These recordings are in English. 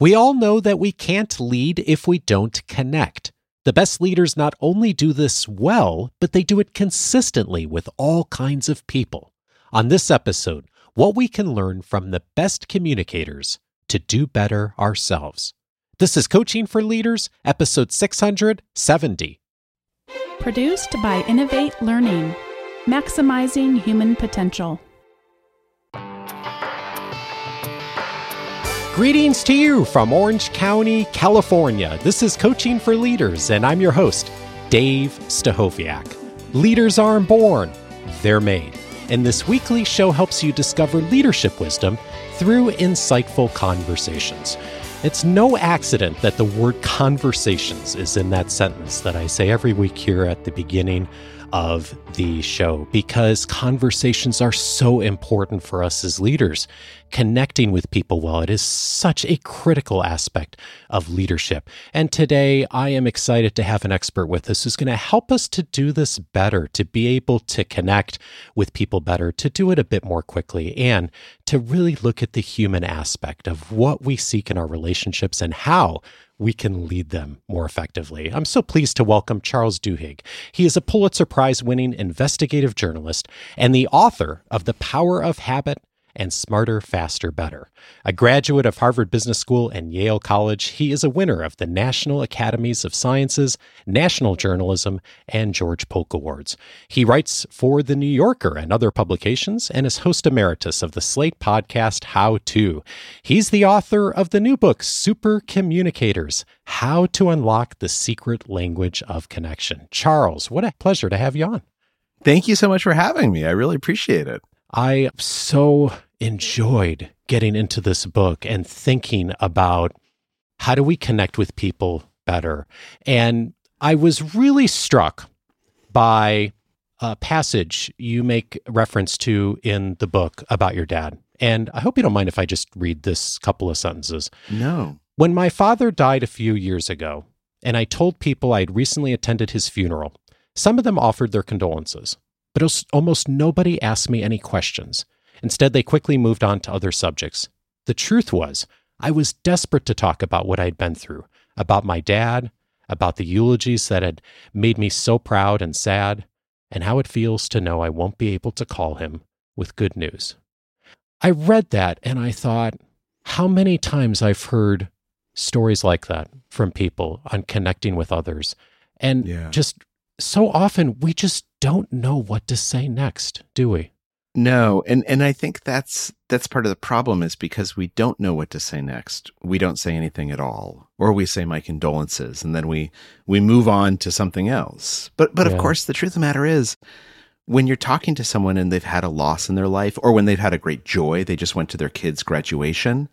We all know that we can't lead if we don't connect. The best leaders not only do this well, but they do it consistently with all kinds of people. On this episode, what we can learn from the best communicators to do better ourselves. This is Coaching for Leaders, episode 670. Produced by Innovate Learning, maximizing human potential. Greetings to you from Orange County, California. This is Coaching for Leaders, and I'm your host, Dave Stachowiak. Leaders aren't born, they're made. And this weekly show helps you discover leadership wisdom through insightful conversations. It's no accident that the word conversations is in that sentence that I say every week here at the beginning of the show because conversations are so important for us as leaders. Connecting with people well, it is such a critical aspect of leadership. And today I am excited to have an expert with us who's going to help us to do this better, to be able to connect with people better, to do it a bit more quickly, and to really look at the human aspect of what we seek in our relationships and how we can lead them more effectively. I'm so pleased to welcome Charles Duhigg. He is a Pulitzer Prize winning investigative journalist and the author of The Power of Habit and Smarter, Faster, Better. A graduate of Harvard Business School and Yale College, he is a winner of the National Academies of Sciences, National Journalism, and George Polk Awards. He writes for The New Yorker and other publications and is host emeritus of the Slate podcast How To. He's the author of the new book, Super Communicators How to Unlock the Secret Language of Connection. Charles, what a pleasure to have you on. Thank you so much for having me. I really appreciate it. I so enjoyed getting into this book and thinking about how do we connect with people better. And I was really struck by a passage you make reference to in the book about your dad. And I hope you don't mind if I just read this couple of sentences. No. When my father died a few years ago, and I told people I'd recently attended his funeral, some of them offered their condolences but almost nobody asked me any questions. Instead, they quickly moved on to other subjects. The truth was, I was desperate to talk about what I'd been through, about my dad, about the eulogies that had made me so proud and sad, and how it feels to know I won't be able to call him with good news. I read that and I thought, how many times I've heard stories like that from people on connecting with others and yeah. just so often we just don't know what to say next, do we? No, and and I think that's that's part of the problem is because we don't know what to say next. We don't say anything at all, or we say my condolences, and then we we move on to something else. But but yeah. of course, the truth of the matter is, when you're talking to someone and they've had a loss in their life, or when they've had a great joy, they just went to their kid's graduation.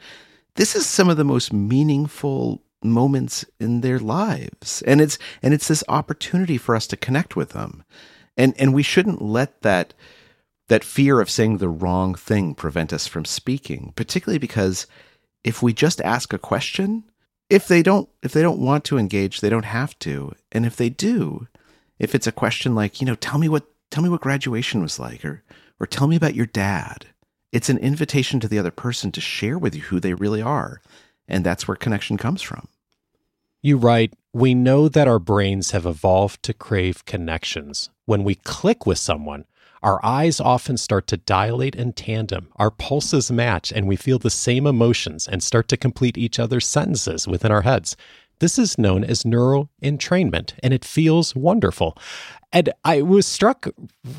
This is some of the most meaningful moments in their lives. And it's and it's this opportunity for us to connect with them. And and we shouldn't let that that fear of saying the wrong thing prevent us from speaking particularly because if we just ask a question if they don't if they don't want to engage they don't have to. And if they do if it's a question like you know tell me what tell me what graduation was like or or tell me about your dad it's an invitation to the other person to share with you who they really are and that's where connection comes from. You write, we know that our brains have evolved to crave connections. When we click with someone, our eyes often start to dilate in tandem, our pulses match, and we feel the same emotions and start to complete each other's sentences within our heads. This is known as neural entrainment, and it feels wonderful. And I was struck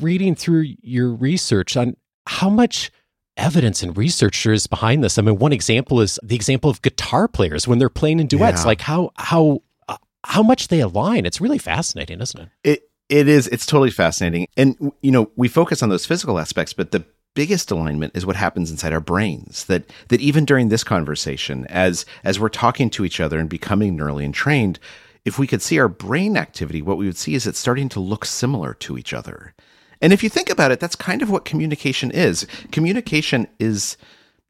reading through your research on how much evidence and researchers behind this. I mean, one example is the example of guitar players when they're playing in duets, yeah. like how how uh, how much they align. It's really fascinating, isn't it? It it is. It's totally fascinating. And you know, we focus on those physical aspects, but the biggest alignment is what happens inside our brains that that even during this conversation as as we're talking to each other and becoming neurally entrained if we could see our brain activity what we would see is it's starting to look similar to each other and if you think about it, that's kind of what communication is. Communication is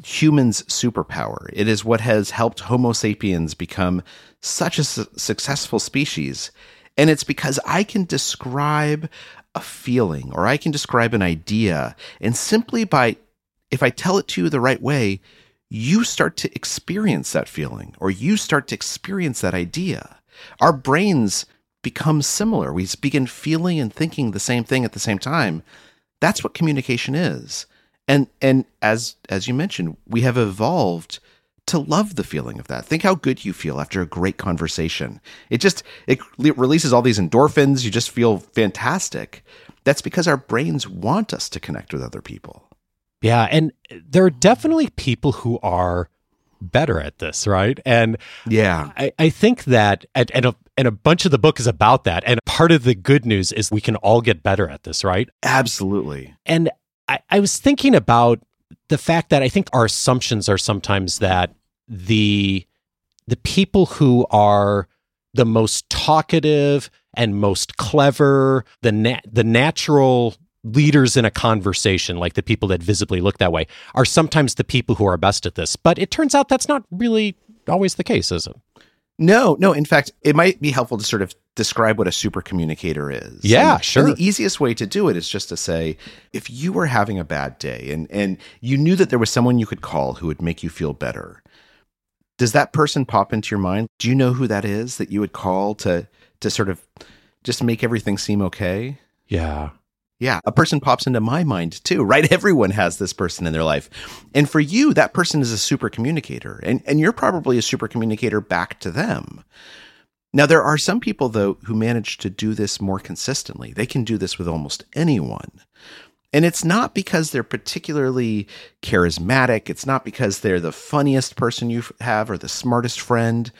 humans' superpower. It is what has helped Homo sapiens become such a su- successful species. And it's because I can describe a feeling or I can describe an idea, and simply by, if I tell it to you the right way, you start to experience that feeling or you start to experience that idea. Our brains become similar. We begin feeling and thinking the same thing at the same time. That's what communication is. And and as as you mentioned, we have evolved to love the feeling of that. Think how good you feel after a great conversation. It just it releases all these endorphins, you just feel fantastic. That's because our brains want us to connect with other people. Yeah, and there are definitely people who are better at this, right? And yeah, I, I think that and, and a, and a bunch of the book is about that. And part of the good news is we can all get better at this, right? Absolutely. And I, I was thinking about the fact that I think our assumptions are sometimes that the the people who are the most talkative and most clever, the na- the natural leaders in a conversation, like the people that visibly look that way, are sometimes the people who are best at this. But it turns out that's not really always the case, is it? No, no. In fact, it might be helpful to sort of describe what a super communicator is. Yeah, and, sure. And the easiest way to do it is just to say, if you were having a bad day and and you knew that there was someone you could call who would make you feel better, does that person pop into your mind? Do you know who that is that you would call to to sort of just make everything seem okay? Yeah. Yeah, a person pops into my mind too, right? Everyone has this person in their life. And for you, that person is a super communicator, and, and you're probably a super communicator back to them. Now, there are some people, though, who manage to do this more consistently. They can do this with almost anyone. And it's not because they're particularly charismatic. It's not because they're the funniest person you have or the smartest friend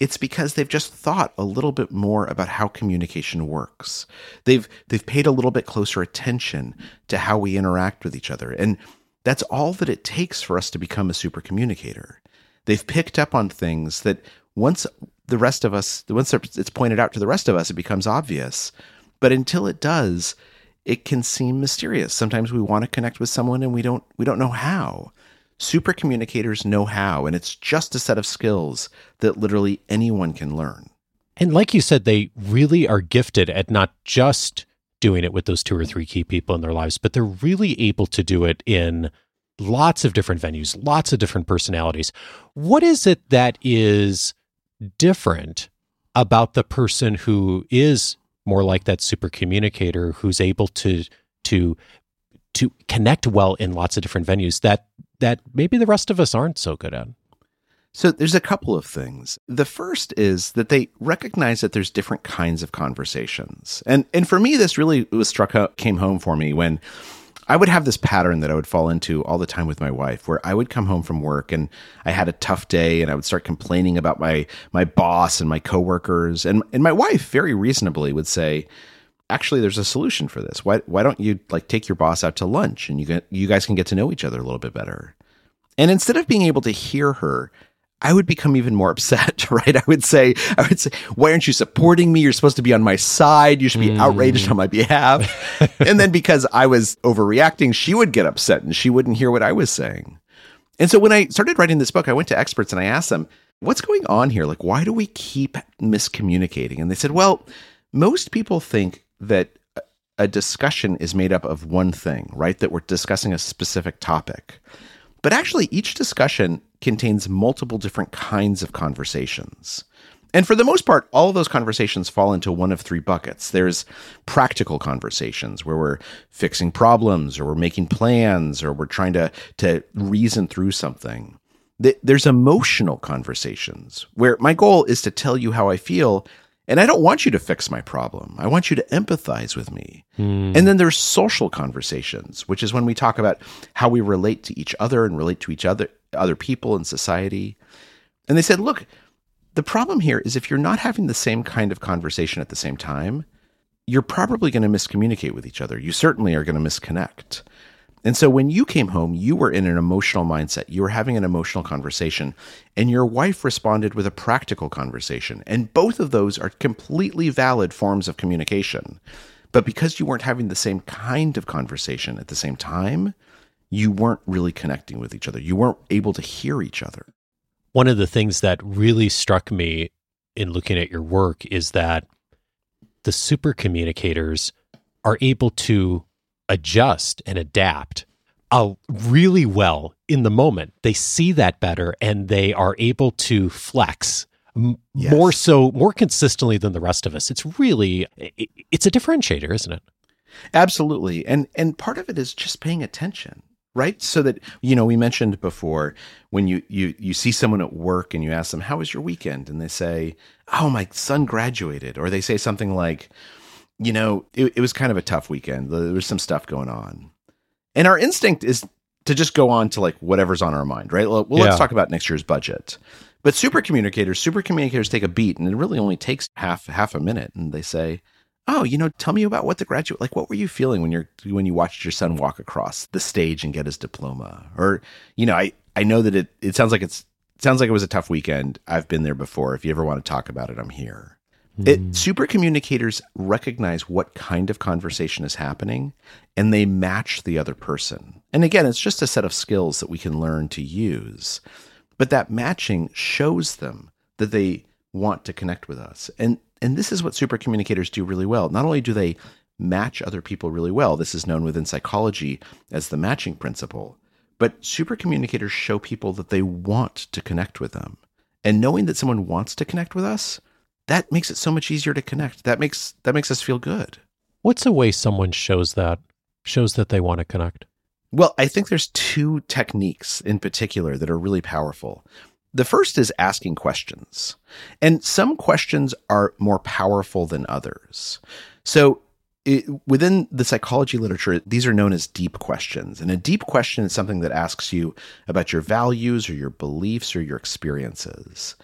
it's because they've just thought a little bit more about how communication works. They've they've paid a little bit closer attention to how we interact with each other. And that's all that it takes for us to become a super communicator. They've picked up on things that once the rest of us once it's pointed out to the rest of us it becomes obvious. But until it does, it can seem mysterious. Sometimes we want to connect with someone and we don't we don't know how. Super communicators know how, and it's just a set of skills that literally anyone can learn. And like you said, they really are gifted at not just doing it with those two or three key people in their lives, but they're really able to do it in lots of different venues, lots of different personalities. What is it that is different about the person who is more like that super communicator who's able to to to connect well in lots of different venues that that maybe the rest of us aren't so good at? So there's a couple of things. The first is that they recognize that there's different kinds of conversations. And and for me this really was struck out came home for me when I would have this pattern that I would fall into all the time with my wife where I would come home from work and I had a tough day and I would start complaining about my my boss and my coworkers and and my wife very reasonably would say actually there's a solution for this. Why why don't you like take your boss out to lunch and you get you guys can get to know each other a little bit better. And instead of being able to hear her, I would become even more upset, right? I would say, I would say, why aren't you supporting me? You're supposed to be on my side. You should be mm. outraged on my behalf. and then because I was overreacting, she would get upset and she wouldn't hear what I was saying. And so when I started writing this book, I went to experts and I asked them, what's going on here? Like, why do we keep miscommunicating? And they said, well, most people think that a discussion is made up of one thing, right? That we're discussing a specific topic. But actually, each discussion contains multiple different kinds of conversations. And for the most part, all of those conversations fall into one of three buckets. There's practical conversations where we're fixing problems or we're making plans or we're trying to, to reason through something. There's emotional conversations where my goal is to tell you how I feel and I don't want you to fix my problem. I want you to empathize with me. Mm. And then there's social conversations, which is when we talk about how we relate to each other and relate to each other, other people in society. And they said, look, the problem here is if you're not having the same kind of conversation at the same time, you're probably going to miscommunicate with each other. You certainly are going to misconnect. And so when you came home, you were in an emotional mindset. You were having an emotional conversation, and your wife responded with a practical conversation. And both of those are completely valid forms of communication. But because you weren't having the same kind of conversation at the same time, you weren't really connecting with each other. You weren't able to hear each other. One of the things that really struck me in looking at your work is that the super communicators are able to adjust and adapt uh, really well in the moment. They see that better and they are able to flex m- Yes. more so, more consistently than the rest of us. It's really, it, it's a differentiator, isn't it? Absolutely. And and part of it is just paying attention, right? So that you know, we mentioned before when you you you see someone at work and you ask them, "How was your weekend?" and they say, "Oh, my son graduated." Or they say something like, "You know, it, it was kind of a tough weekend. There was some stuff going on." And our instinct is to just go on to like whatever's on our mind, right? Well, Yeah. let's talk about next year's budget. But super communicators, super communicators take a beat and it really only takes half half a minute and they say, "Oh, you know, tell me about what the graduate like what were you feeling when you're when you watched your son walk across the stage and get his diploma?" Or, you know, I I know that it it sounds like it's it sounds like it was a tough weekend. I've been there before. If you ever want to talk about it, I'm here. It, hmm. super communicators recognize what kind of conversation is happening and they match the other person. And again, it's just a set of skills that we can learn to use. But that matching shows them that they want to connect with us. And and this is what super communicators do really well. Not only do they match other people really well, this is known within psychology as the matching principle, but super communicators show people that they want to connect with them. And knowing that someone wants to connect with us, that makes it so much easier to connect. That makes that makes us feel good. What's a way someone shows that, shows that they want to connect? Well, I think there's two techniques in particular that are really powerful. The first is asking questions. And some questions are more powerful than others. So, it, within the psychology literature, these are known as deep questions. And a deep question is something that asks you about your values or your beliefs or your experiences.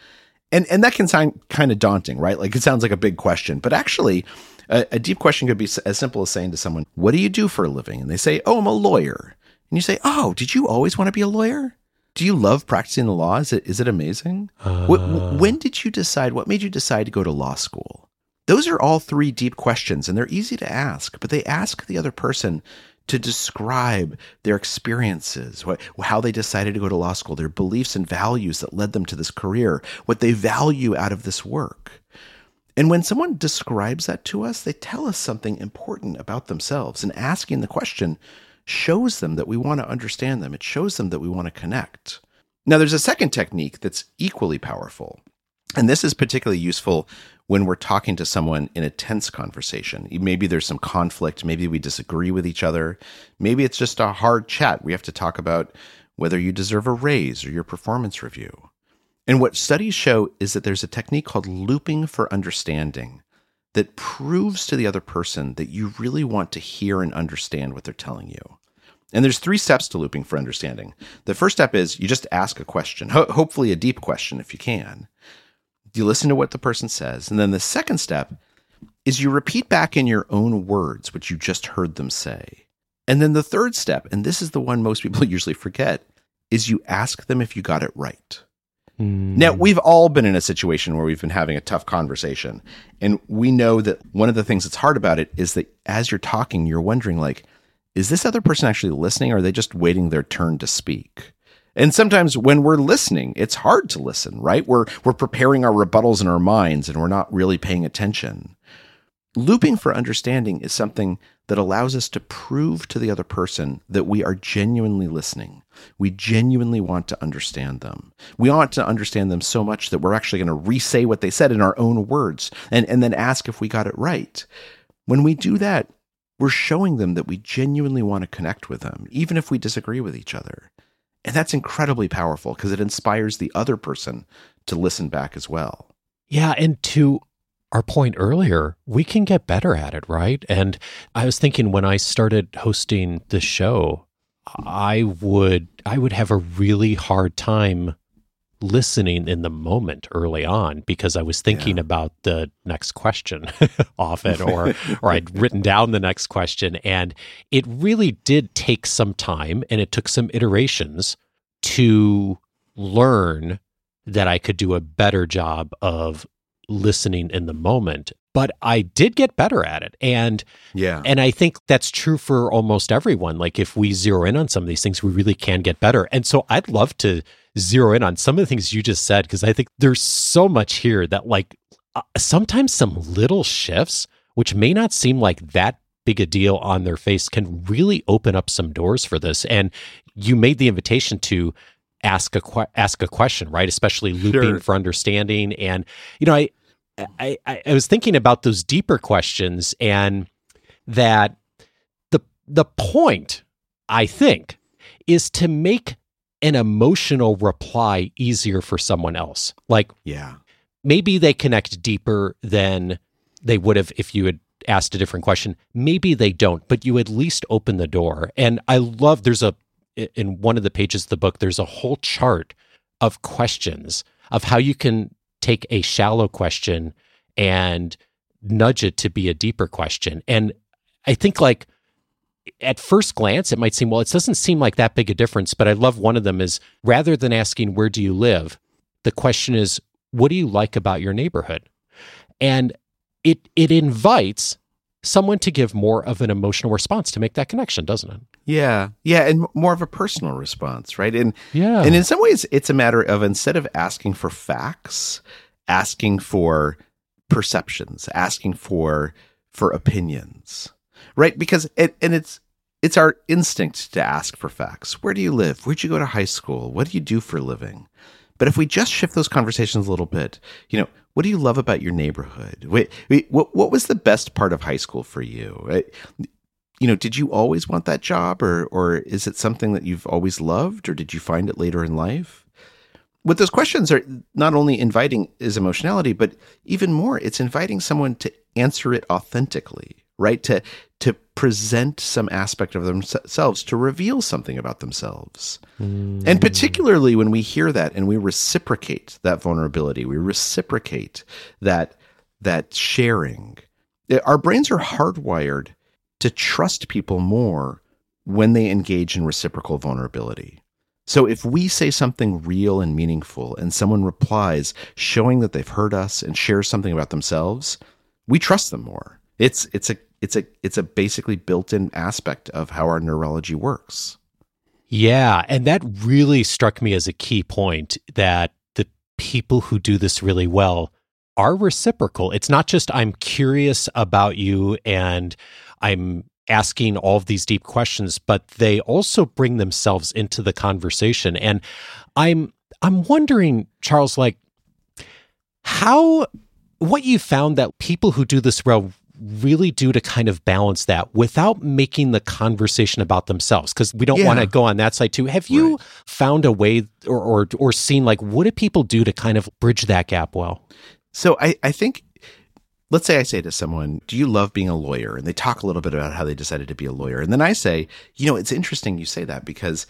And and that can sound kind of daunting, right? Like it sounds like a big question, but actually a, a deep question could be as simple as saying to someone, "What do you do for a living?" And they say, "Oh, I'm a lawyer." And you say, "Oh, did you always want to be a lawyer? Do you love practicing the law? Is it is it amazing? Wh- uh. when did you decide? What made you decide to go to law school?" Those are all three deep questions, and they're easy to ask, but they ask the other person to describe their experiences, what, how they decided to go to law school, their beliefs and values that led them to this career, what they value out of this work. And when someone describes that to us, they tell us something important about themselves. And asking the question shows them that we want to understand them, it shows them that we want to connect. Now, there's a second technique that's equally powerful. And this is particularly useful when we're talking to someone in a tense conversation. Maybe there's some conflict. Maybe we disagree with each other. Maybe it's just a hard chat. We have to talk about whether you deserve a raise or your performance review. And what studies show is that there's a technique called looping for understanding that proves to the other person that you really want to hear and understand what they're telling you. And there's three steps to looping for understanding. The first step is you just ask a question, ho- hopefully a deep question if you can. You listen to what the person says. And then the second step is you repeat back in your own words what you just heard them say. And then the third step, and this is the one most people usually forget, is you ask them if you got it right. Hmm. Now, we've all been in a situation where we've been having a tough conversation. And we know that one of the things that's hard about it is that as you're talking, you're wondering, like, is this other person actually listening or are they just waiting their turn to speak? And sometimes when we're listening, it's hard to listen, right? We're we're preparing our rebuttals in our minds and we're not really paying attention. Looping for understanding is something that allows us to prove to the other person that we are genuinely listening. We genuinely want to understand them. We want to understand them so much that we're actually going to re say what they said in our own words and, and then ask if we got it right. When we do that, we're showing them that we genuinely want to connect with them, even if we disagree with each other. And that's incredibly powerful because it inspires the other person to listen back as well. Yeah, and to our point earlier, we can get better at it, right? And I was thinking when I started hosting the show, I would I would have a really hard time listening in the moment early on because I was thinking Yeah. about the next question often or or I'd written down the next question and it really did take some time and it took some iterations to learn that I could do a better job of listening in the moment but I did get better at it and Yeah. and I think that's true for almost everyone. Like if we zero in on some of these things, we really can get better. And so I'd love to zero in on some of the things you just said because I think there's so much here that like uh, sometimes some little shifts, which may not seem like that big a deal on their face can really open up some doors for this. And you made the invitation to ask a que- ask a question, right? Especially looping Sure. for understanding. And you know, I, I I I was thinking about those deeper questions and that the the point I think is to make an emotional reply easier for someone else. Like Yeah. maybe they connect deeper than they would have if you had asked a different question. Maybe they don't, but you at least open the door. And I love there's a in one of the pages of the book there's a whole chart of questions of how you can take a shallow question and nudge it to be a deeper question. And I think like at first glance it might seem well it doesn't seem like that big a difference, but I love one of them is rather than asking where do you live, the question is what do you like about your neighborhood? And it it invites someone to give more of an emotional response to make that connection, doesn't it? Yeah. Yeah. And more of a personal response, right? And Yeah. And in some ways, it's a matter of instead of asking for facts, asking for perceptions, asking for for opinions, right? Because it, and it's it's our instinct to ask for facts. Where do you live? Where'd you go to high school? What do you do for a living? But if we just shift those conversations a little bit, you know, what do you love about your neighborhood? Wait, wait, what what was the best part of high school for you? Right? you know, did you always want that job or or is it something that you've always loved or did you find it later in life? What those questions are not only inviting is emotionality, but even more, it's inviting someone to answer it authentically, right? To to present some aspect of themselves, to reveal something about themselves. Mm. And particularly when we hear that and we reciprocate that vulnerability, we reciprocate that that sharing. Eh, our brains are hardwired to trust people more when they engage in reciprocal vulnerability. So if we say something real and meaningful and someone replies showing that they've heard us and shares something about themselves, we trust them more. It's it's a it's a it's a basically built-in aspect of how our neurology works. Yeah, and that really struck me as a key point that the people who do this really well are reciprocal. It's not just I'm curious about you and I'm asking all of these deep questions, but they also bring themselves into the conversation. And I'm I'm wondering, Charles, like how what you found that people who do this well really do to kind of balance that without making the conversation about themselves because we don't Yeah. want to go on that side too have you Right. found a way or, or or seen like what do people do to kind of bridge that gap well So I, I think, let's say I say to someone, Do you love being a lawyer? And they talk a little bit about how they decided to be a lawyer. And then I say, You know, it's interesting you say that because,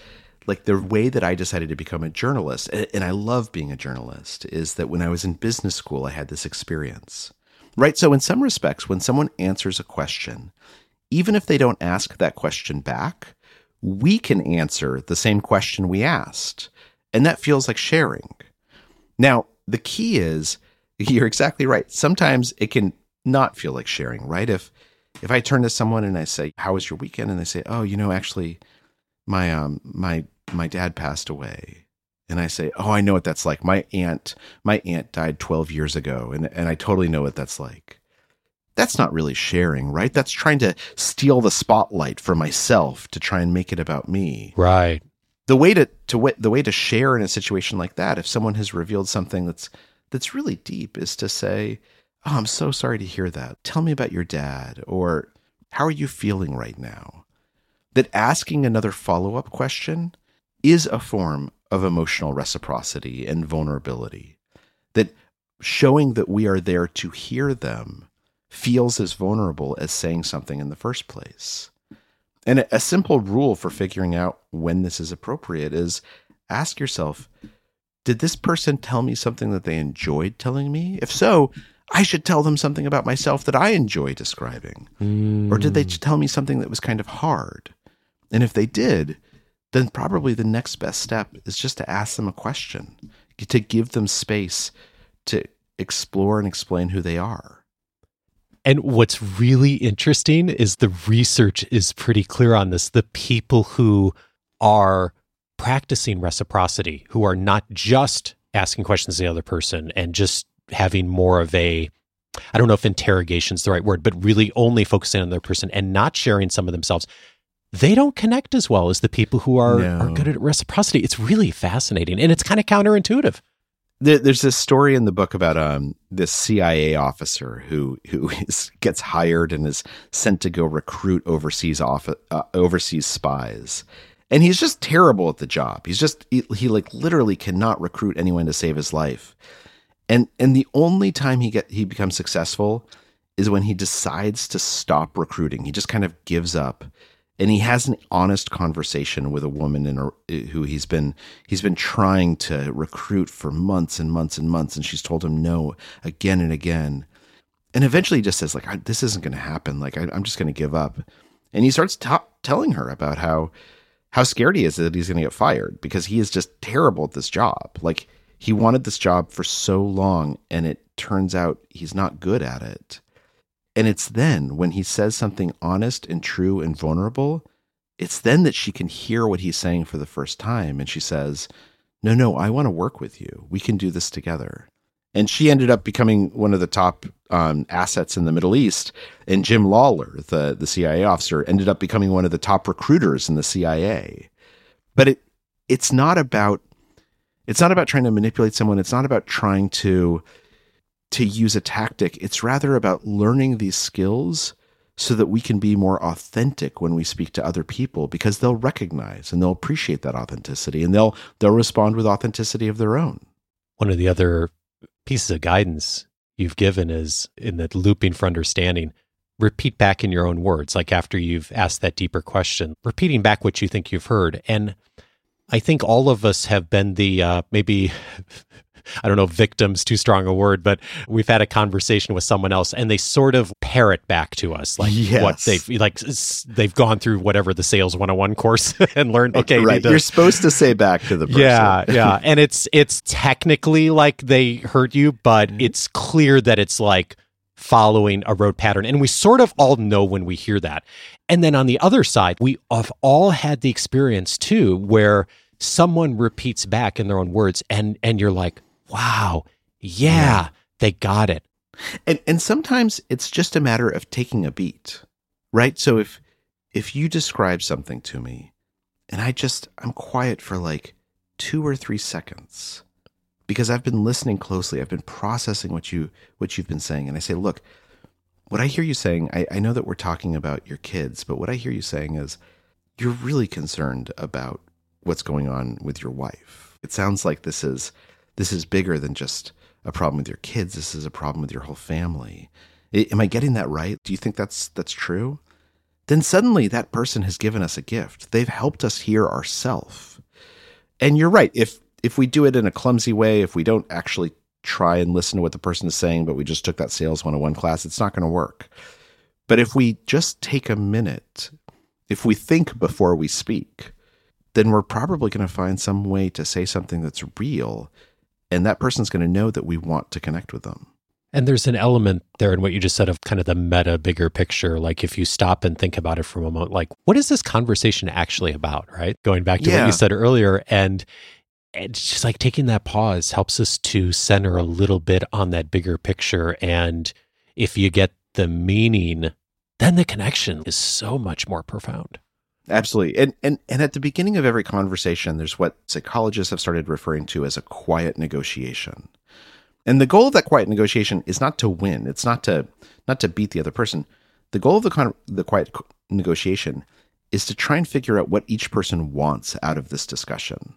like, the way that I decided to become a journalist, and I love being a journalist, is that when I was in business school, I had this experience. Right. So, in some respects, when someone answers a question, even if they don't ask that question back, we can answer the same question we asked. And that feels like sharing. Now, the key is you're exactly right. Sometimes it can not feel like sharing, right? If if I turn to someone and I say, "How was your weekend?" and they say, "Oh, you know, actually my um my my dad passed away." And I say, "Oh, I know what that's like. My aunt, my aunt died 12 years ago, and and I totally know what that's like." That's not really sharing, right? That's trying to steal the spotlight for myself to try and make it about me right the way to to the way to share in a situation like that if someone has revealed something that's that's really deep is to say oh i'm so sorry to hear that tell me about your dad or how are you feeling right now that asking another follow-up question is a form of emotional reciprocity and vulnerability that showing that we are there to hear them feels as vulnerable as saying something in the first place and a- simple rule for figuring out when this is appropriate is ask yourself Did this person tell me something that they enjoyed telling me? If so, I should tell them something about myself that I enjoy describing. Or did they hmm. tell me something that was kind of hard? And if they did, then probably the next best step is just to ask them a question, to give them space to explore and explain who they are. And what's really interesting is the research is pretty clear on this. The people who are practicing reciprocity, who are not just asking questions to the other person and just having more of a I don't know if interrogation is the right word, but really only focusing on their person and not sharing some of themselves, they don't connect as well as the people who are, no. are good at reciprocity. It's really fascinating and it's kind of counterintuitive. There, there's this story in the book about um, this CIA officer who who is, gets hired and is sent to go recruit overseas off, uh, overseas spies, and he's just terrible at the job. He's just he, he like literally cannot recruit anyone to save his life and and the only time he get he becomes successful is when he decides to stop recruiting. He just kind of gives up and he has an honest conversation with a woman in a, who he's been he's been trying to recruit for months and months and months. And she's told him no again and again. And eventually he just says like this isn't going to happen. Like I, am just going to give up. And he starts t- telling her about how how scared he is that he's going to get fired because he is just terrible at this job. Like he wanted this job for so long and it turns out he's not good at it. And it's then when he says something honest and true and vulnerable, it's then that she can hear what he's saying for the first time. And she says, No, no, I want to work with you. We can do this together. And she ended up becoming one of the top um, assets in the Middle East. And Jim Lawler, the, the CIA officer, ended up becoming one of the top recruiters in the CIA. But it, it's not about it's not about trying to manipulate someone. It's not about trying to to use a tactic. It's rather about learning these skills so that we can be more authentic when we speak to other people because they'll recognize and they'll appreciate that authenticity and they'll they'll respond with authenticity of their own. One of the other pieces of guidance you've given is in the looping for understanding repeat back in your own words like after you've asked that deeper question repeating back what you think you've heard and I think all of us have been the uh, maybe. I don't know, victims too strong a word, but we've had a conversation with someone else and they sort of parrot back to us like yes. what they've like they've gone through whatever the sales 101 course and learned okay, right. To, you're supposed to say back to the person. Yeah, yeah. and it's it's technically like they hurt you, but mm-hmm. it's clear that it's like following a road pattern. And we sort of all know when we hear that. And then on the other side, we have all had the experience too where someone repeats back in their own words and and you're like, "Wow, yeah, yeah. they got it." And and sometimes it's just a matter of taking a beat. Right? So if if you describe something to me and I just I'm quiet for like 2 or 3 seconds because I've been listening closely, I've been processing what you what you've been saying and I say, "Look, what I hear you saying, I, I know that we're talking about your kids, but what I hear you saying is you're really concerned about what's going on with your wife. It sounds like this is this is bigger than just a problem with your kids. This is a problem with your whole family. Am I getting that right? Do you think that's that's true? Then suddenly that person has given us a gift. They've helped us hear ourself. And you're right. If if we do it in a clumsy way, if we don't actually try and listen to what the person is saying, but we just took that sales 101 class, it's not going to work. But if we just take a minute, if we think before we speak, then we're probably going to find some way to say something that's real. And that person's going to know that we want to connect with them. And there's an element there in what you just said of kind of the meta bigger picture. Like if you stop and think about it for a moment, like what is this conversation actually about? Right. Going back to yeah. what you said earlier. And it's just like taking that pause helps us to center a little bit on that bigger picture. And if you get the meaning, then the connection is so much more profound. Absolutely. And, and and at the beginning of every conversation, there's what psychologists have started referring to as a quiet negotiation. And the goal of that quiet negotiation is not to win. It's not to not to beat the other person. The goal of the con- the quiet negotiation is to try and figure out what each person wants out of this discussion.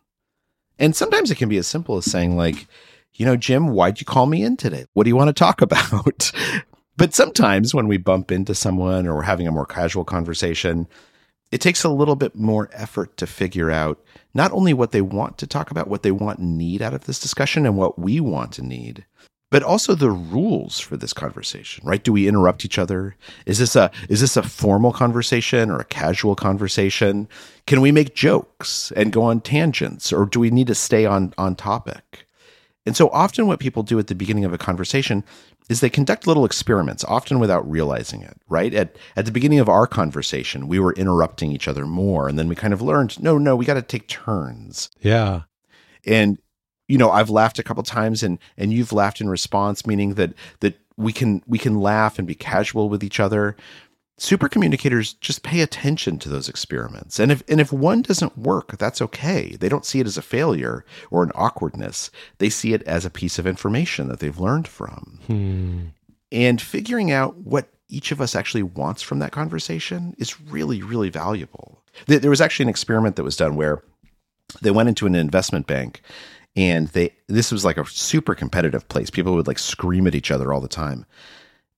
And sometimes it can be as simple as saying like, you know, Jim, why'd you call me in today? What do you want to talk about? but sometimes when we bump into someone or we're having a more casual conversation, it takes a little bit more effort to figure out not only what they want to talk about, what they want and need out of this discussion and what we want to need, but also the rules for this conversation, right? Do we interrupt each other? Is this a is this a formal conversation or a casual conversation? Can we make jokes and go on tangents or do we need to stay on on topic? And so often what people do at the beginning of a conversation is they conduct little experiments, often without realizing it, right? At, at the beginning of our conversation, we were interrupting each other more. And then we kind of learned, no, no, we got to take turns. Yeah. And, you know, I've laughed a couple times and, and you've laughed in response, meaning that, that we can we can laugh and be casual with each other. Super communicators just pay attention to those experiments. And if and if one doesn't work, that's okay. They don't see it as a failure or an awkwardness. They see it as a piece of information that they've learned from. Hmm. And figuring out what each of us actually wants from that conversation is really, really valuable. There was actually an experiment that was done where they went into an investment bank and they this was like a super competitive place. People would like scream at each other all the time.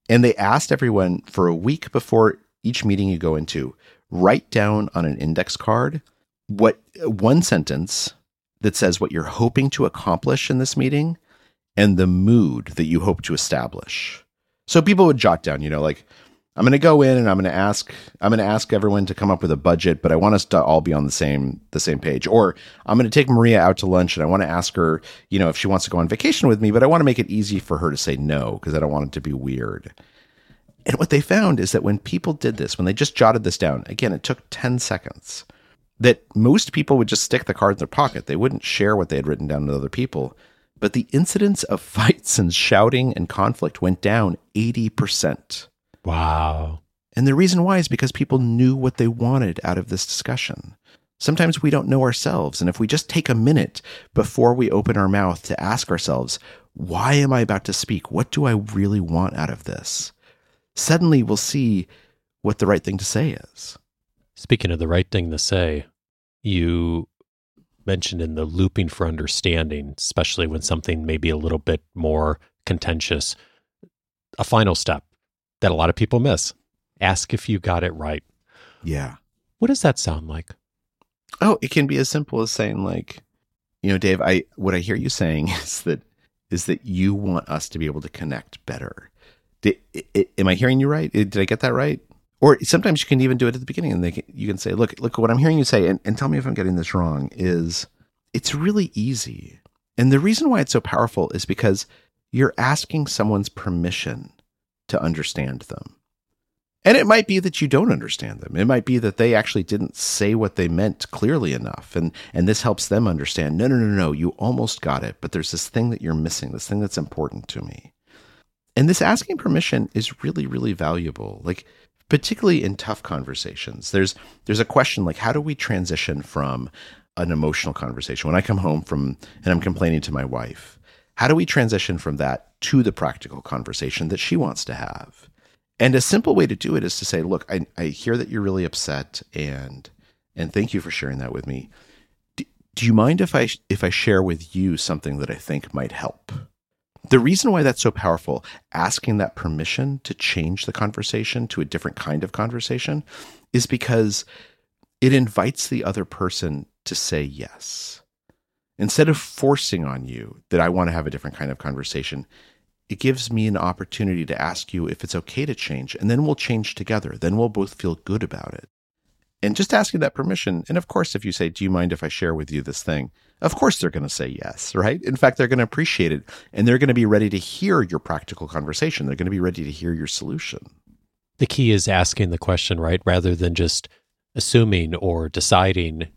And they asked everyone for a week before each meeting you go into, write down on an index card what one sentence that says what you're hoping to accomplish in this meeting and the mood that you hope to establish. So people would jot down, you know, like I'm going to go in and I'm going to ask I'm going to ask everyone to come up with a budget, but I want us to all be on the same the same page. Or I'm going to take Maria out to lunch and I want to ask her, you know, if she wants to go on vacation with me, but I want to make it easy for her to say no because I don't want it to be weird. And what they found is that when people did this, when they just jotted this down, again, it took 10 seconds, that most people would just stick the card in their pocket. They wouldn't share what they had written down with other people. But the incidence of fights and shouting and conflict went down 80%. Wow. And the reason why is because people knew what they wanted out of this discussion. Sometimes we don't know ourselves. And if we just take a minute before we open our mouth to ask ourselves, why am I about to speak? What do I really want out of this? Suddenly we'll see what the right thing to say is. Speaking of the right thing to say, you mentioned in the looping for understanding, especially when something may be a little bit more contentious, a final step that a lot of people miss. Ask if you got it right. Yeah. What does that sound like? Oh, it can be as simple as saying like, you know, Dave, I what I hear you saying is that is that you want us to be able to connect better. Did, it, am I hearing you right? Did I get that right? Or sometimes you can even do it at the beginning and can, you can say, look, look, what I'm hearing you say, and, and tell me if I'm getting this wrong, is it's really easy. And the reason why it's so powerful is because you're asking someone's permission to understand them. And it might be that you don't understand them. It might be that they actually didn't say what they meant clearly enough. And, and this helps them understand no, no, no, no, you almost got it, but there's this thing that you're missing, this thing that's important to me. And this asking permission is really, really valuable. Like, particularly in tough conversations, there's there's a question like, how do we transition from an emotional conversation when I come home from and I'm complaining to my wife? How do we transition from that to the practical conversation that she wants to have? And a simple way to do it is to say, look, I, I hear that you're really upset and and thank you for sharing that with me. Do, do you mind if I if I share with you something that I think might help? The reason why that's so powerful, asking that permission to change the conversation to a different kind of conversation, is because it invites the other person to say yes. Instead of forcing on you that I want to have a different kind of conversation, it gives me an opportunity to ask you if it's okay to change, and then we'll change together. Then we'll both feel good about it. And just asking that permission, and of course, if you say, Do you mind if I share with you this thing? Of course, they're going to say yes, right? In fact, they're going to appreciate it and they're going to be ready to hear your practical conversation. They're going to be ready to hear your solution. The key is asking the question, right? Rather than just assuming or deciding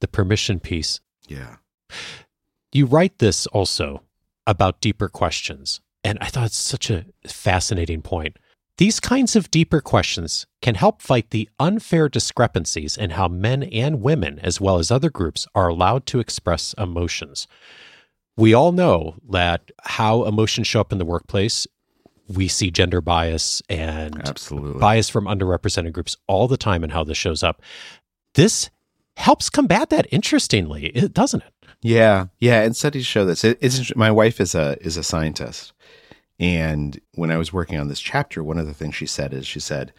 the permission piece. Yeah. You write this also about deeper questions. And I thought it's such a fascinating point. These kinds of deeper questions can help fight the unfair discrepancies in how men and women, as well as other groups, are allowed to express emotions. We all know that how emotions show up in the workplace, we see gender bias and Absolutely. bias from underrepresented groups all the time and how this shows up. This helps combat that interestingly, doesn't it? Yeah, yeah, and studies show this. It, it's my wife is a is a scientist, and when I was working on this chapter, one of the things she said is she said,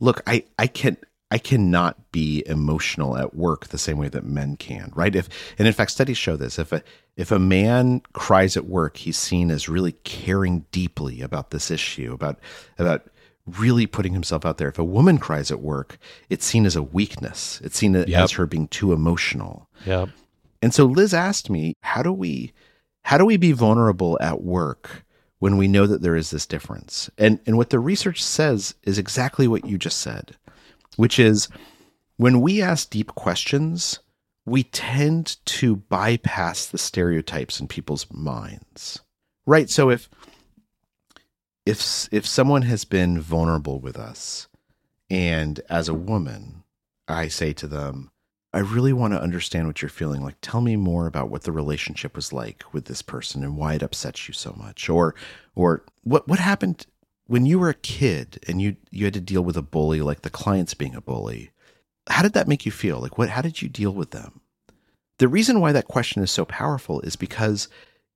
"Look, I I can I cannot be emotional at work the same way that men can, right? If and in fact, studies show this. If a if a man cries at work, he's seen as really caring deeply about this issue, about about really putting himself out there. If a woman cries at work, it's seen as a weakness. It's seen yep. as her being too emotional. Yeah. And so Liz asked me, how do we how do we be vulnerable at work when we know that there is this difference? And and what the research says is exactly what you just said, which is when we ask deep questions, we tend to bypass the stereotypes in people's minds. Right? So if if if someone has been vulnerable with us and as a woman I say to them, I really want to understand what you're feeling. Like, tell me more about what the relationship was like with this person and why it upsets you so much, or, or what what happened when you were a kid and you you had to deal with a bully, like the clients being a bully. How did that make you feel? Like, what? How did you deal with them? The reason why that question is so powerful is because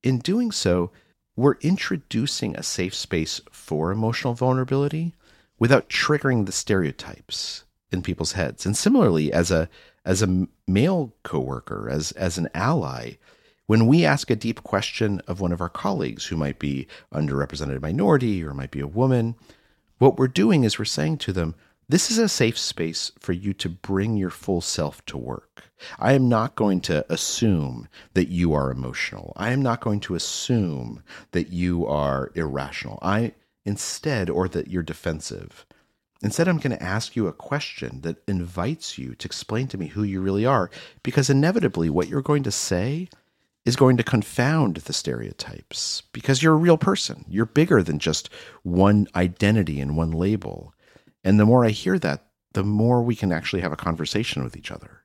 in doing so, we're introducing a safe space for emotional vulnerability without triggering the stereotypes in people's heads. And similarly, as a as a male coworker, as as an ally, when we ask a deep question of one of our colleagues who might be underrepresented minority or might be a woman, what we're doing is we're saying to them, this is a safe space for you to bring your full self to work. I am not going to assume that you are emotional. I am not going to assume that you are irrational. I instead, or that you're defensive. Instead, I'm going to ask you a question that invites you to explain to me who you really are, because inevitably, what you're going to say is going to confound the stereotypes because you're a real person. You're bigger than just one identity and one label. And the more I hear that, the more we can actually have a conversation with each other.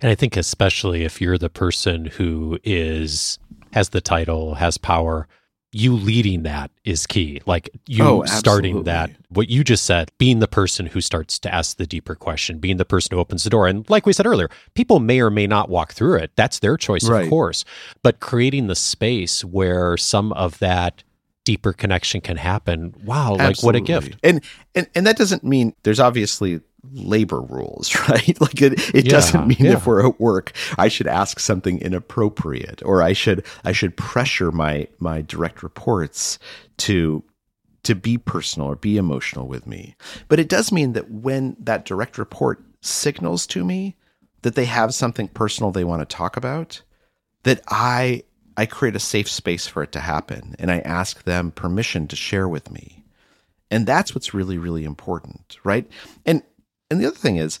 And I think especially if you're the person who is has the title, has power, you leading that is key. Like you oh, starting that, what you just said, being the person who starts to ask the deeper question, being the person who opens the door. And like we said earlier, people may or may not walk through it. That's their choice, right. of course. But creating the space where some of that deeper connection can happen. Wow, Absolutely. like what a gift. And and and that doesn't mean there's obviously labor rules, right? Like it, it yeah, doesn't mean yeah. if we're at work, I should ask something inappropriate or I should I should pressure my my direct reports to to be personal or be emotional with me. But it does mean that when that direct report signals to me that they have something personal they want to talk about, that I I create a safe space for it to happen and I ask them permission to share with me. And that's what's really, really important, right? And and the other thing is,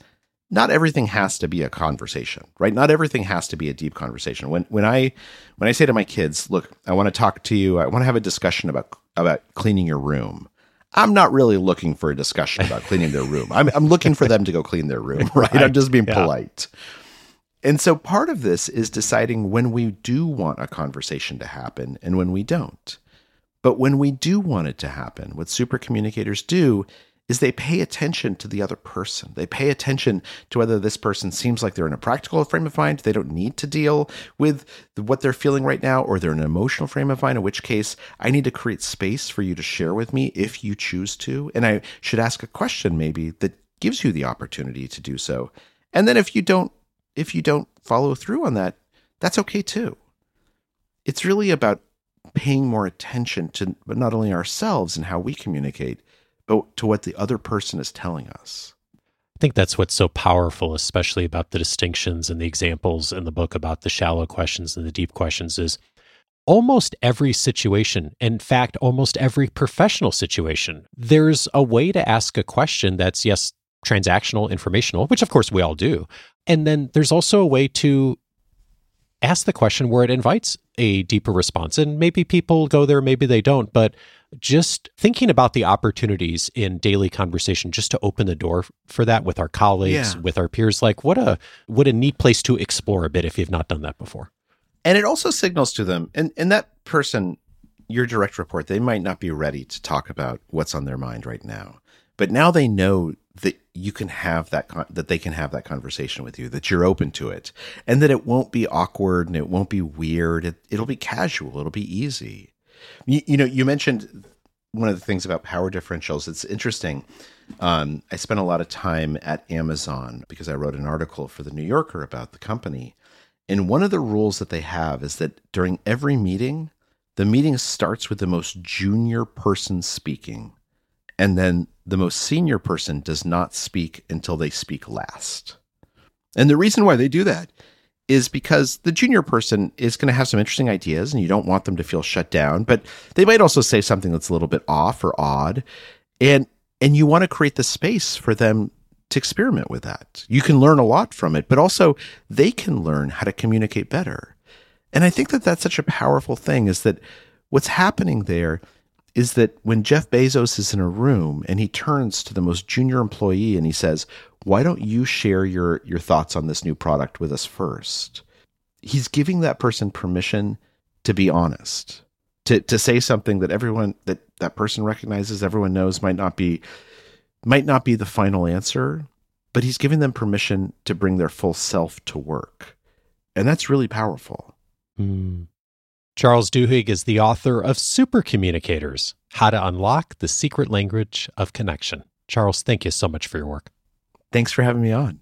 not everything has to be a conversation, right? Not everything has to be a deep conversation. When when I when I say to my kids, "Look, I want to talk to you. I want to have a discussion about about cleaning your room." I'm not really looking for a discussion about cleaning their room. I'm I'm looking for them to go clean their room, right? right. I'm just being yeah. polite. And so part of this is deciding when we do want a conversation to happen and when we don't. But when we do want it to happen, what super communicators do is they pay attention to the other person. They pay attention to whether this person seems like they're in a practical frame of mind. They don't need to deal with what they're feeling right now, or they're in an emotional frame of mind, in which case I need to create space for you to share with me if you choose to. And I should ask a question maybe that gives you the opportunity to do so. And then if you don't, if you don't follow through on that, that's okay too. It's really about paying more attention to not only ourselves and how we communicate, but to what the other person is telling us. I think that's what's so powerful, especially about the distinctions and the examples in the book about the shallow questions and the deep questions is almost every situation, in fact, almost every professional situation, there's a way to ask a question that's, yes, transactional, informational, which of course we all do. And then there's also a way to ask the question where it invites a deeper response. And maybe people go there, maybe they don't. But just thinking about the opportunities in daily conversation just to open the door for that with our colleagues, yeah. with our peers, like what a what a neat place to explore a bit if you've not done that before. And it also signals to them, and, and that person, your direct report, they might not be ready to talk about what's on their mind right now. But now they know that you can have that con- that they can have that conversation with you that you're open to it and that it won't be awkward and it won't be weird it, it'll be casual it'll be easy you, you, know you mentioned one of the things about power differentials. It's interesting. Um, i spent a lot of time at amazon because i wrote an article for the new yorker about the company. And one of the rules that they have is that during every meeting the meeting starts with the most junior person speaking and then the most senior person does not speak until they speak last. And the reason why they do that is because the junior person is going to have some interesting ideas and you don't want them to feel shut down, but they might also say something that's a little bit off or odd. And and you want to create the space for them to experiment with that. You can learn a lot from it, but also they can learn how to communicate better. And I think that that's such a powerful thing is that what's happening there is that when Jeff Bezos is in a room and he turns to the most junior employee and he says, "Why don't you share your your thoughts on this new product with us first? He's giving that person permission to be honest, to to say something that everyone that that person recognizes, everyone knows might not be might not be the final answer, but he's giving them permission to bring their full self to work. And that's really powerful. Mm. Charles Duhigg is the author of Supercommunicators How to Unlock the Secret Language of Connection. Charles, thank you so much for your work. Thanks for having me on.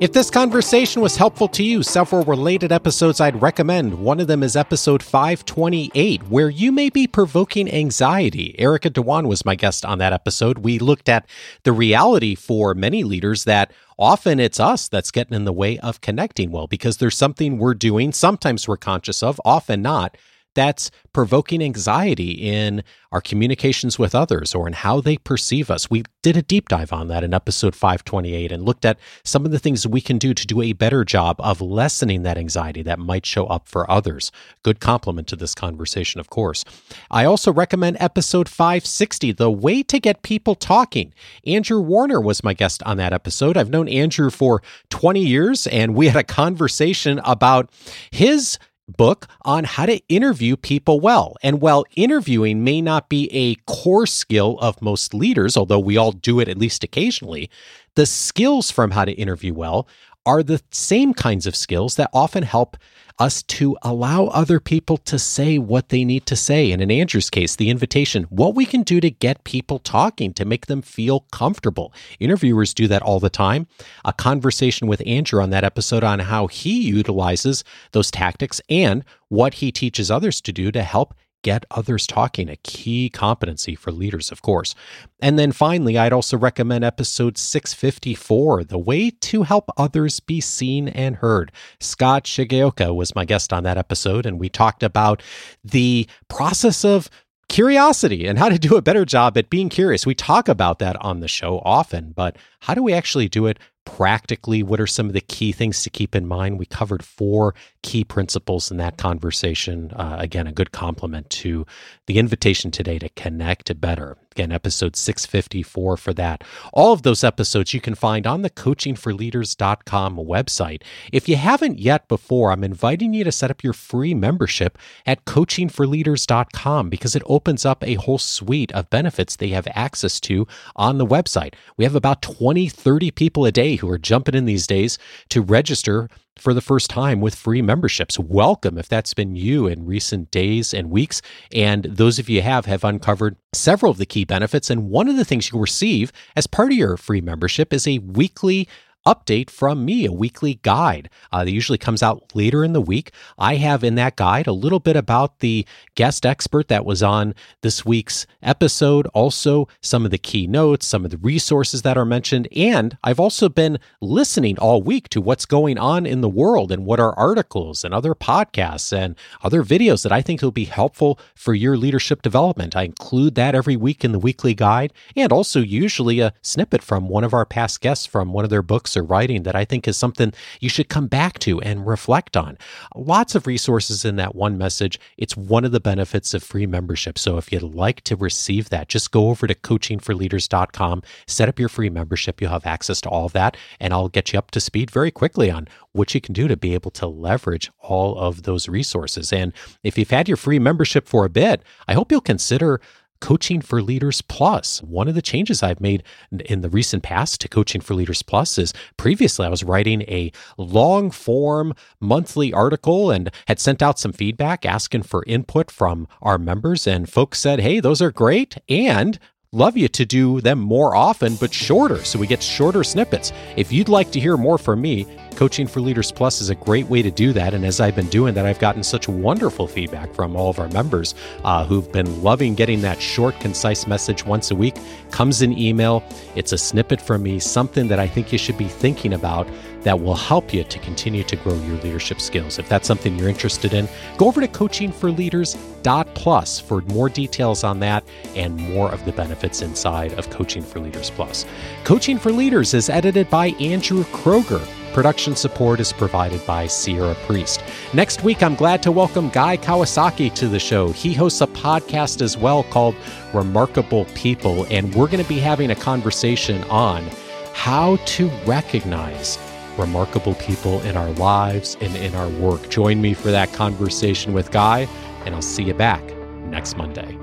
If this conversation was helpful to you, several related episodes I'd recommend. One of them is episode 528, where you may be provoking anxiety. Erica Dhawan was my guest on that episode. We looked at the reality for many leaders that often it's us that's getting in the way of connecting well because there's something we're doing, sometimes we're conscious of, often not, that's provoking anxiety in our communications with others or in how they perceive us. We did a deep dive on that in episode 528 and looked at some of the things we can do to do a better job of lessening that anxiety that might show up for others. Good complement to this conversation, of course. I also recommend episode 560, The Way to Get People Talking. Andrew Warner was my guest on that episode. I've known Andrew for 20 years, and we had a conversation about his book on how to interview people well. And while interviewing may not be a core skill of most leaders, although we all do it at least occasionally, the skills from how to interview well are the same kinds of skills that often help us to allow other people to say what they need to say. And in Andrew's case, the invitation, what we can do to get people talking, to make them feel comfortable. Interviewers do that all the time. A conversation with Andrew on that episode on how he utilizes those tactics and what he teaches others to do to help get others talking, a key competency for leaders, of course. And then finally, I'd also recommend episode 654, The Way to Help Others Be Seen and Heard. Scott Shigeoka was my guest on that episode, and we talked about the process of curiosity and how to do a better job at being curious. We talk about that on the show often, but how do we actually do it practically? What are some of the key things to keep in mind? We covered four key principles in that conversation. Uh, again, a good complement to the invitation today to connect better. Again, episode 654 for that. All of those episodes you can find on the coachingforleaders.com website. If you haven't yet before, I'm inviting you to set up your free membership at coachingforleaders.com because it opens up a whole suite of benefits they have access to on the website. We have about 20, 30 people a day who are jumping in these days to register for the first time with free memberships. Welcome if that's been you in recent days and weeks. And those of you have have uncovered several of the key benefits. And one of the things you'll receive as part of your free membership is a weekly update from me, a weekly guide uh, that usually comes out later in the week. I have in that guide a little bit about the guest expert that was on this week's episode, also some of the key notes, some of the resources that are mentioned. And I've also been listening all week to what's going on in the world and what are articles and other podcasts and other videos that I think will be helpful for your leadership development. I include that every week in the weekly guide and also usually a snippet from one of our past guests from one of their books or writing that I think is something you should come back to and reflect on. Lots of resources in that one message. It's one of the benefits of free membership. So if you'd like to receive that, just go over to coachingforleaders.com, set up your free membership. You'll have access to all of that, and I'll get you up to speed very quickly on what you can do to be able to leverage all of those resources. And if you've had your free membership for a bit, I hope you'll consider Coaching for Leaders Plus. One of the changes I've made in the recent past to Coaching for Leaders Plus is previously I was writing a long form monthly article and had sent out some feedback asking for input from our members. And folks said, hey, those are great. And love you to do them more often, but shorter. So we get shorter snippets. If you'd like to hear more from me, Coaching for Leaders Plus is a great way to do that. And as I've been doing that, I've gotten such wonderful feedback from all of our members uh, who've been loving getting that short, concise message once a week. Comes in email. It's a snippet from me, something that I think you should be thinking about that will help you to continue to grow your leadership skills. If that's something you're interested in, go over to coachingforleaders.plus for more details on that and more of the benefits inside of Coaching for Leaders Plus. Coaching for Leaders is edited by Andrew Kroeger. Production support is provided by Sierra Priest. Next week, I'm glad to welcome Guy Kawasaki to the show. He hosts a podcast as well called Remarkable People, and we're going to be having a conversation on how to recognize remarkable people in our lives and in our work. Join me for that conversation with Guy, and I'll see you back next Monday.